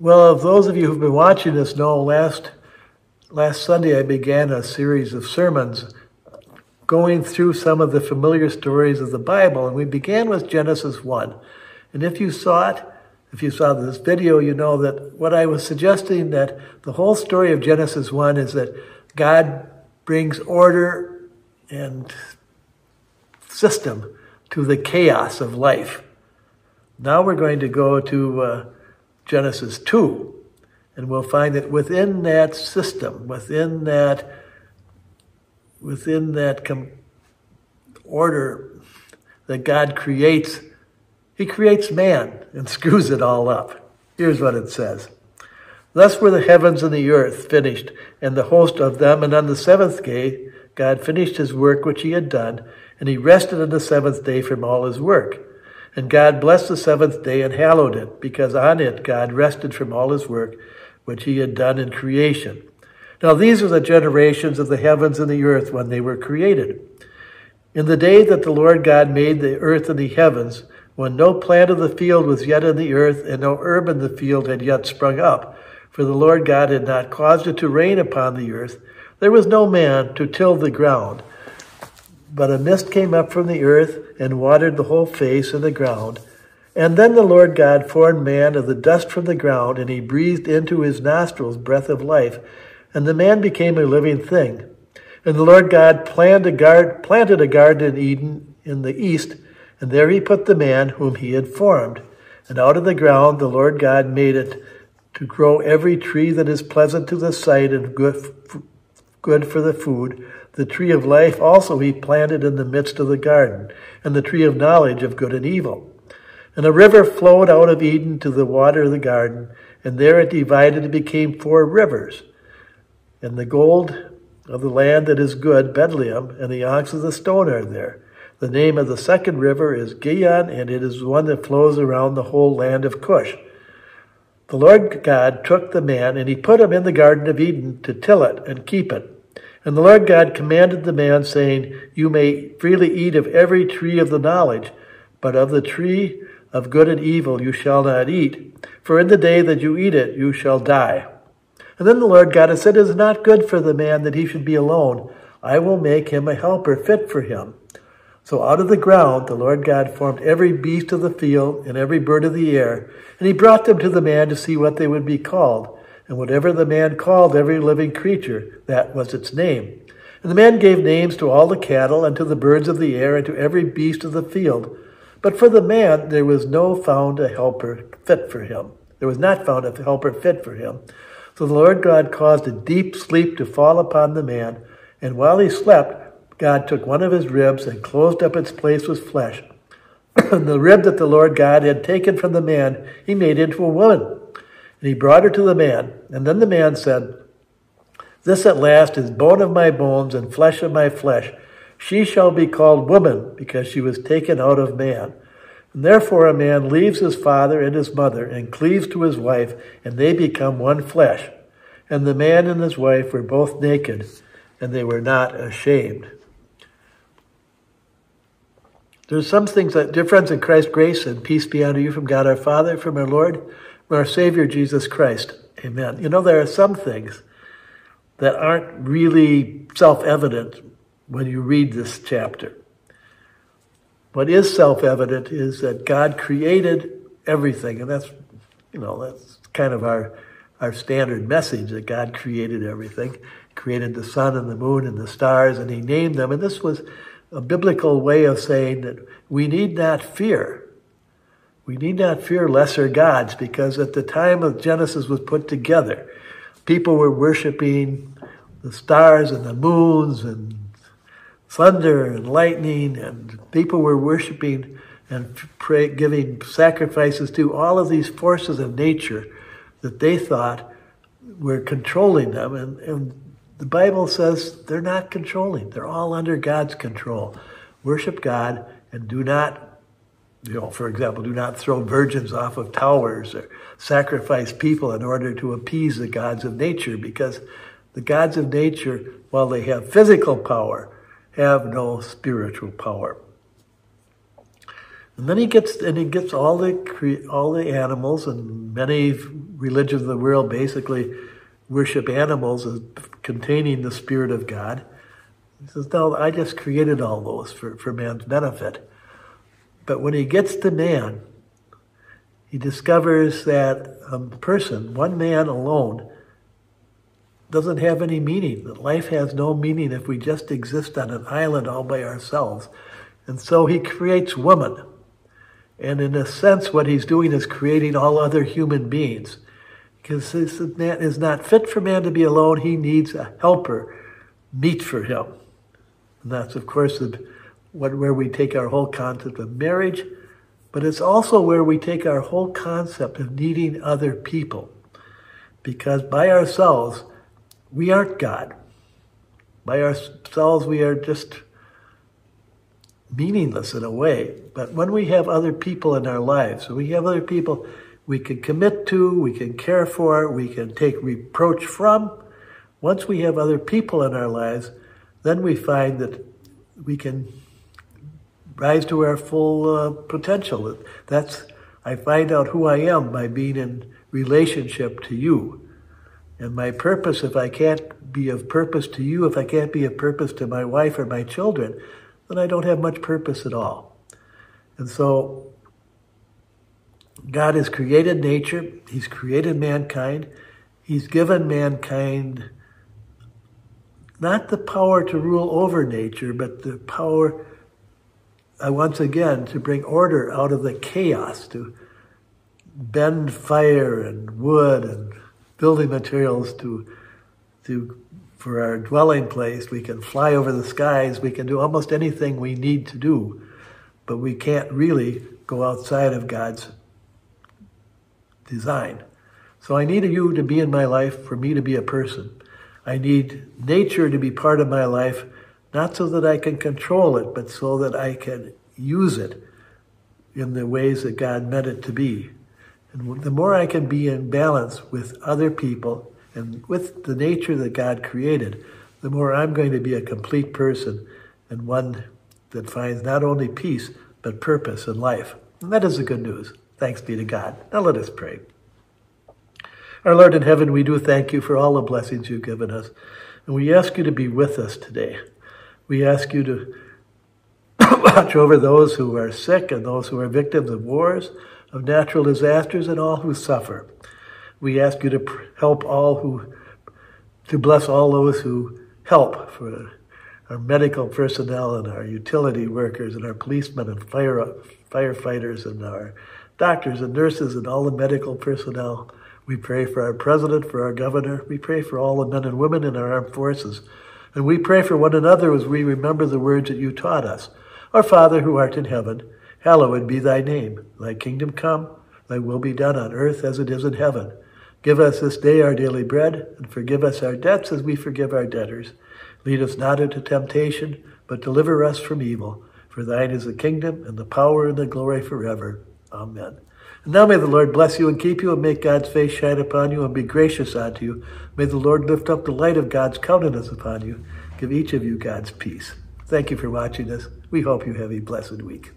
Well, if those of you who've been watching this know, last last Sunday I began a series of sermons going through some of the familiar stories of the Bible, and we began with Genesis 1. And if you saw it, if you saw this video, you know that what I was suggesting that the whole story of Genesis 1 is that God brings order and system to the chaos of life. Now we're going to go to uh, Genesis 2, and we'll find that within that system, within that, within that com- order that God creates, He creates man and screws it all up. Here's what it says. Thus were the heavens and the earth finished, and the host of them, and on the seventh day God finished his work which he had done, and he rested on the seventh day from all his work. And God blessed the seventh day and hallowed it, because on it God rested from all his work which he had done in creation. Now these are the generations of the heavens and the earth when they were created. In the day that the Lord God made the earth and the heavens, when no plant of the field was yet in the earth, and no herb in the field had yet sprung up, for the Lord God had not caused it to rain upon the earth, there was no man to till the ground. But a mist came up from the earth and watered the whole face of the ground. And then the Lord God formed man of the dust from the ground, and he breathed into his nostrils breath of life, and the man became a living thing. And the Lord God planted a, guard, planted a garden in Eden in the east, and there he put the man whom he had formed. And out of the ground the Lord God made it to grow every tree that is pleasant to the sight and good, good for the food, the tree of life also he planted in the midst of the garden, and the tree of knowledge of good and evil. And a river flowed out of Eden to the water of the garden, and there it divided and became four rivers. And the gold of the land that is good, Bdellium, and the onyx of the stone are there. The name of the second river is Gihon, and it is one that flows around the whole land of Cush. The Lord God took the man, and he put him in the Garden of Eden to till it and keep it. And the Lord God commanded the man, saying, You may freely eat of every tree of the knowledge, but of the tree of good and evil you shall not eat, for in the day that you eat it you shall die. And then the Lord God had said, It is not good for the man that he should be alone. I will make him a helper fit for him. So out of the ground the Lord God formed every beast of the field and every bird of the air, and he brought them to the man to see what they would be called. And whatever the man called every living creature, that was its name. And the man gave names to all the cattle, and to the birds of the air, and to every beast of the field. But for the man there was no found a helper fit for him. There was not found a helper fit for him. So the Lord God caused a deep sleep to fall upon the man, and while he slept, God took one of his ribs and closed up its place with flesh. And the rib that the Lord God had taken from the man, he made into a woman and he brought her to the man. And then the man said, This at last is bone of my bones and flesh of my flesh. She shall be called woman, because she was taken out of man. And therefore a man leaves his father and his mother and cleaves to his wife, and they become one flesh. And the man and his wife were both naked, and they were not ashamed. There's some things that, dear friends in Christ, grace and peace be unto you from God our Father, from our Lord our Savior Jesus Christ. Amen. You know, there are some things that aren't really self evident when you read this chapter. What is self evident is that God created everything, and that's, you know, that's kind of our, our standard message that God created everything, created the sun and the moon and the stars, and He named them. And this was a biblical way of saying that we need not fear we need not fear lesser gods because at the time of Genesis was put together, people were worshiping the stars and the moons and thunder and lightning, and people were worshiping and pray, giving sacrifices to all of these forces of nature that they thought were controlling them. And, and the Bible says they're not controlling, they're all under God's control. Worship God and do not you know, for example, do not throw virgins off of towers or sacrifice people in order to appease the gods of nature because the gods of nature, while they have physical power, have no spiritual power. And then he gets and he gets all the all the animals and many religions of the world basically worship animals as containing the Spirit of God. He says, No, I just created all those for, for man's benefit. But when he gets to man, he discovers that um, a person, one man alone, doesn't have any meaning, that life has no meaning if we just exist on an island all by ourselves. And so he creates woman. And in a sense, what he's doing is creating all other human beings. Because this man is not fit for man to be alone. He needs a helper, meet for him. And that's, of course, the, what, where we take our whole concept of marriage, but it's also where we take our whole concept of needing other people. Because by ourselves, we aren't God. By ourselves, we are just meaningless in a way. But when we have other people in our lives, we have other people we can commit to, we can care for, we can take reproach from. Once we have other people in our lives, then we find that we can rise to our full uh, potential. That's I find out who I am by being in relationship to you. And my purpose, if I can't be of purpose to you, if I can't be of purpose to my wife or my children, then I don't have much purpose at all. And so God has created nature, He's created mankind, He's given mankind not the power to rule over nature, but the power, uh, once again, to bring order out of the chaos, to bend fire and wood and building materials to, to for our dwelling place. We can fly over the skies. We can do almost anything we need to do, but we can't really go outside of God's design. So I need you to be in my life for me to be a person. I need nature to be part of my life, not so that I can control it, but so that I can use it in the ways that God meant it to be. And the more I can be in balance with other people and with the nature that God created, the more I'm going to be a complete person and one that finds not only peace, but purpose in life. And that is the good news. Thanks be to God. Now let us pray. Our Lord in heaven, we do thank you for all the blessings you've given us. And we ask you to be with us today. We ask you to watch over those who are sick and those who are victims of wars, of natural disasters, and all who suffer. We ask you to help all who, to bless all those who help for our medical personnel and our utility workers and our policemen and fire, firefighters and our doctors and nurses and all the medical personnel. We pray for our president, for our governor. We pray for all the men and women in our armed forces. And we pray for one another as we remember the words that you taught us. Our Father who art in heaven, hallowed be thy name. Thy kingdom come, thy will be done on earth as it is in heaven. Give us this day our daily bread, and forgive us our debts as we forgive our debtors. Lead us not into temptation, but deliver us from evil. For thine is the kingdom, and the power, and the glory forever. Amen. And now may the Lord bless you and keep you, and make God's face shine upon you, and be gracious unto you. May the Lord lift up the light of God's countenance upon you. Give each of you God's peace. Thank you for watching us. We hope you have a blessed week.